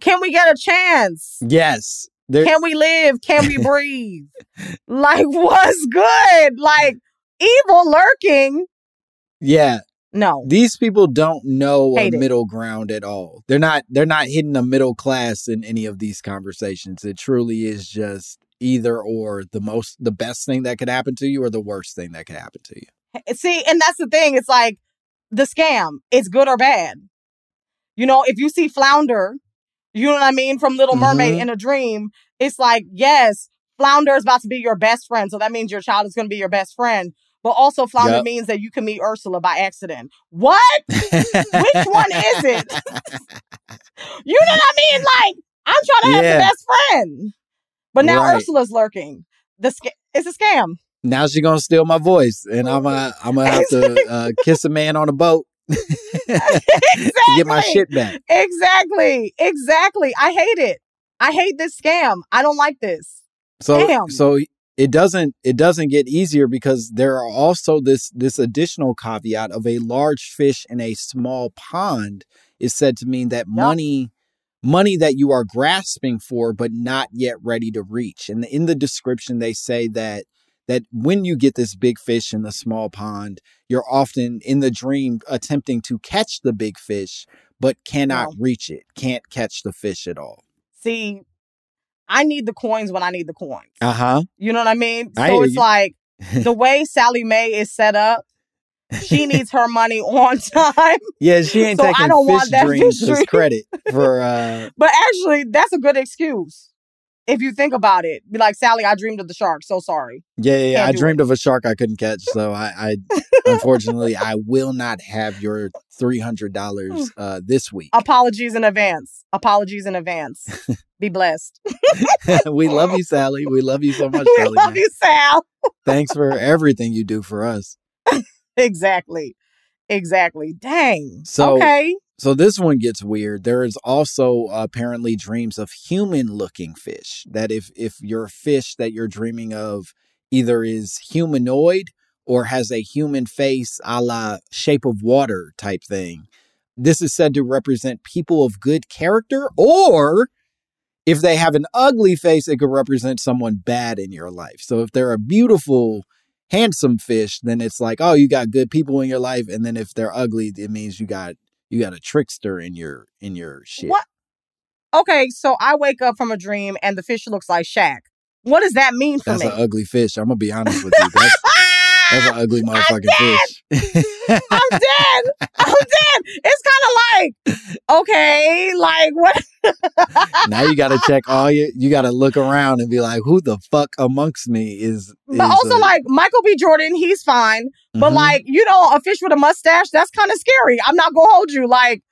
can we get a chance? Yes. There, Can we live? Can we breathe? like, what's good? Like, evil lurking. Yeah. No. These people don't know Hate a it. middle ground at all. They're not they're not hitting a middle class in any of these conversations. It truly is just either or the most the best thing that could happen to you or the worst thing that could happen to you. See, and that's the thing. It's like the scam. It's good or bad. You know, if you see Flounder, you know what I mean, from Little Mermaid Mhm. in a dream, it's like, yes, Flounder is about to be your best friend. So that means your child is going to be your best friend. But also, Flounder Yep. means that you can meet Ursula by accident. What? Which one is it? you know what I mean? Like, I'm trying to have the best friend. But now Right. Ursula's lurking. The sca- it's a scam. Now she's gonna steal my voice, and I'm gonna I'm gonna have to uh, kiss a man on a boat to get my shit back. Exactly. Exactly. I hate it. I hate this scam. I don't like this. So Damn. so it doesn't it doesn't get easier because there are also this this additional caveat of a large fish in a small pond is said to mean that money money that you are grasping for but not yet ready to reach. And in the description they say that that when you get this big fish in the small pond, you're often in the dream attempting to catch the big fish but cannot No. reach it. Can't catch the fish at all. See, I need the coins when I need the coins. Uh-huh. You know what I mean? So hear it's you. like the way Sallie Mae is set up, she needs her money on time. Yeah, she ain't So I taking don't want fish that dreams fish as credit for uh But actually, that's a good excuse. If you think about it, be like, Sally, I dreamed of the shark. So sorry. yeah, yeah, yeah. I dreamed of a shark I couldn't catch, so I, I unfortunately I will not have your three hundred dollars uh this week. Apologies in advance. Apologies in advance. Be blessed. we love you, Sally. We love you so much, Sally. we Sally. love Mae. you, Sal. Thanks for everything you do for us. Exactly. Exactly. Dang. So okay. So this one gets weird. There is also apparently dreams of human-looking fish. That if if your fish that you're dreaming of either is humanoid or has a human face, a la Shape of Water type thing, this is said to represent people of good character. Or if they have an ugly face, it could represent someone bad in your life. So if they're a beautiful, handsome fish, then it's like, oh, you got good people in your life. And then if they're ugly, it means you got you got a trickster in your in your shit. What? Okay, so I wake up from a dream and the fish looks like Shaq. What does that mean for That's me? an ugly fish. I'm gonna be honest with you. That's, that's an ugly motherfucking fish. I'm dead. I'm dead. It's kind of like, okay, like what? now you gotta check all your you gotta look around and be like, who the fuck amongst me is, But also, uh, like Michael B. Jordan, he's fine. But Mhm. like, you know, a fish with a mustache, that's kind of scary. I'm not gonna hold you. Like,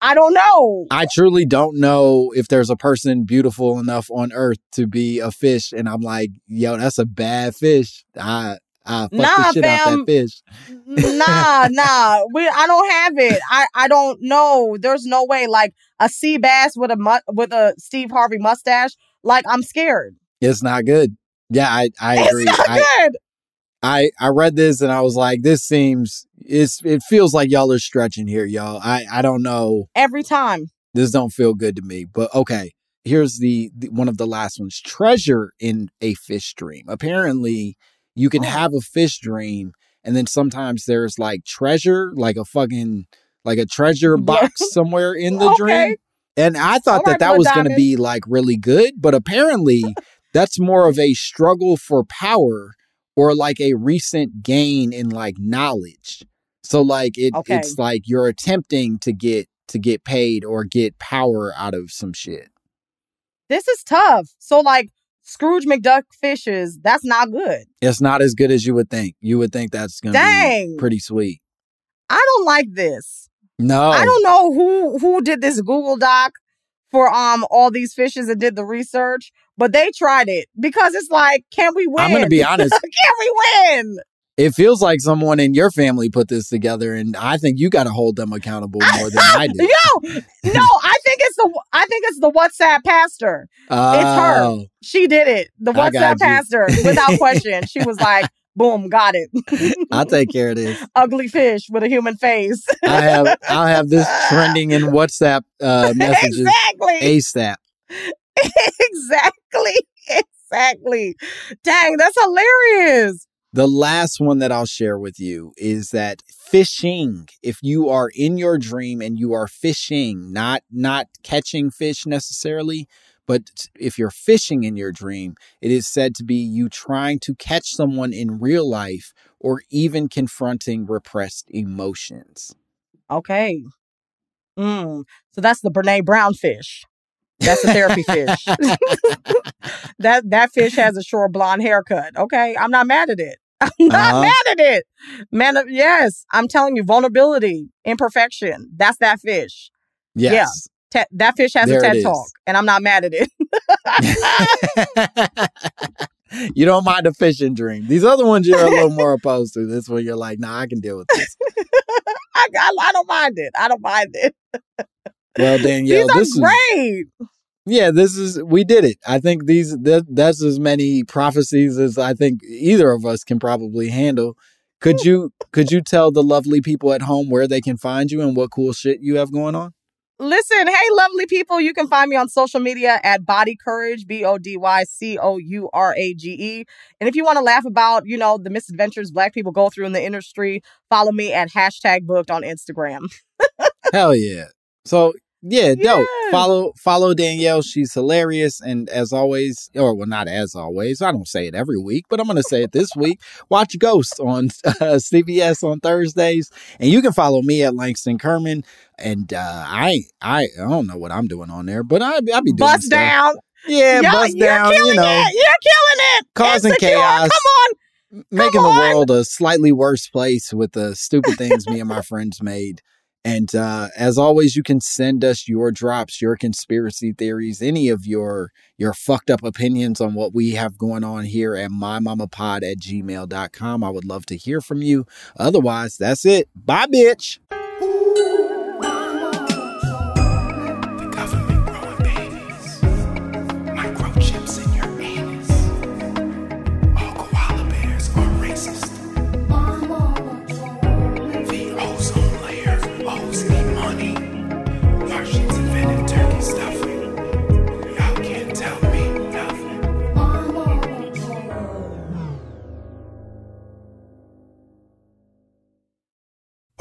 I don't know. I truly don't know if there's a person beautiful enough on earth to be a fish, and I'm like, yo, that's a bad fish. I I fuck Nah, the shit out fam. that fish. nah, nah. We, I don't have it. I, I don't know. There's no way. Like a sea bass with a mu- with a Steve Harvey mustache. Like I'm scared. It's not good. Yeah, I I agree. It's not I, good. I I read this and I was like, this seems it's it feels like y'all are stretching here, y'all. I I don't know. Every time. This don't feel good to me. But okay, here's the, the one of the last ones. Treasure in a fish dream. Apparently, you Oh. can have a fish dream, and then sometimes there's like treasure, like a fucking like a treasure box somewhere in the Okay. dream. And I thought All right, that that was going to be like really good, but apparently that's more of a struggle for power or like a recent gain in like knowledge. So like it Okay. it's like you're attempting to get to get paid or get power out of some shit. This is tough. So like Scrooge McDuck fishes, that's not good. It's not as good as you would think. You would think that's going to be pretty sweet. I don't like this. No. I don't know who who did this Google Doc for um all these fishes and did the research, but they tried it because it's like, can we win? I'm gonna be honest. can we win? It feels like someone in your family put this together and I think you got to hold them accountable more than I do. Yo, no, I think it's the I think it's the WhatsApp pastor. It's her. Oh. She did it. The WhatsApp pastor, without question. She was like, "Boom, got it." I'll take care of this. Ugly fish with a human face. I have I'll have this trending in WhatsApp uh, messages exactly. ASAP. exactly. Exactly. Dang, that's hilarious. The last one that I'll share with you is that fishing, if you are in your dream and you are fishing, not not catching fish necessarily, but if you're fishing in your dream, it is said to be you trying to catch someone in real life or even confronting repressed emotions. Okay. Mm. So that's the Brene Brown fish. That's a therapy fish. that that fish has a short blonde haircut. Okay, I'm not mad at it. I'm not uh-huh. mad at it. Man, yes, I'm telling you, vulnerability, imperfection. That's that fish. Yes. Yeah. Te- that fish has there a TED talk, and I'm not mad at it. you don't mind a fishing dream. These other ones you're a little more opposed to. This one you're like, nah, I can deal with this. I, I, I, don't mind it. I don't mind it. well, Danielle, these this great. Is, yeah, this is we did it. I think these that, that's as many prophecies as I think either of us can probably handle. Could you could you tell the lovely people at home where they can find you and what cool shit you have going on? Listen, hey, lovely people, you can find me on social media at Body Courage, B O D Y C O U R A G E. And if you want to laugh about, you know, the misadventures Black people go through in the industry, follow me at hashtag booked on Instagram. Hell yeah. So yeah, dope. Follow follow Danielle. She's hilarious. And as always, or well, not as always, I don't say it every week, but I'm gonna say it this week. Watch Ghost on uh, CBS on Thursdays. And you can follow me at Langston Kerman. And uh I I I don't know what I'm doing on there, but I I be doing bust stuff. down. Yeah, Yo, bust down. You know, it. you're killing it. Causing Insecure. chaos. Come on. Making the world a slightly worse place with the stupid things me and my friends made. And uh, as always, you can send us your drops, your conspiracy theories, any of your your fucked up opinions on what we have going on here at mymamapod at gmail.com. I would love to hear from you. Otherwise, that's it. Bye, bitch.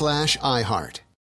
slash iHeart.